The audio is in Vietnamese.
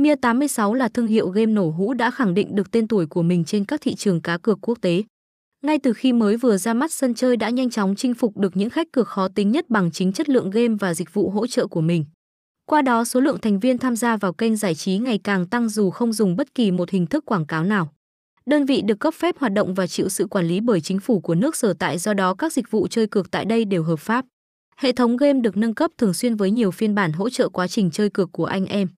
Mia 86 là thương hiệu game nổ hũ đã khẳng định được tên tuổi của mình trên các thị trường cá cược quốc tế. Ngay từ khi mới vừa ra mắt, sân chơi đã nhanh chóng chinh phục được những khách cược khó tính nhất bằng chính chất lượng game và dịch vụ hỗ trợ của mình. Qua đó, số lượng thành viên tham gia vào kênh giải trí ngày càng tăng dù không dùng bất kỳ một hình thức quảng cáo nào. Đơn vị được cấp phép hoạt động và chịu sự quản lý bởi chính phủ của nước sở tại, do đó các dịch vụ chơi cược tại đây đều hợp pháp. Hệ thống game được nâng cấp thường xuyên với nhiều phiên bản hỗ trợ quá trình chơi cược của anh em.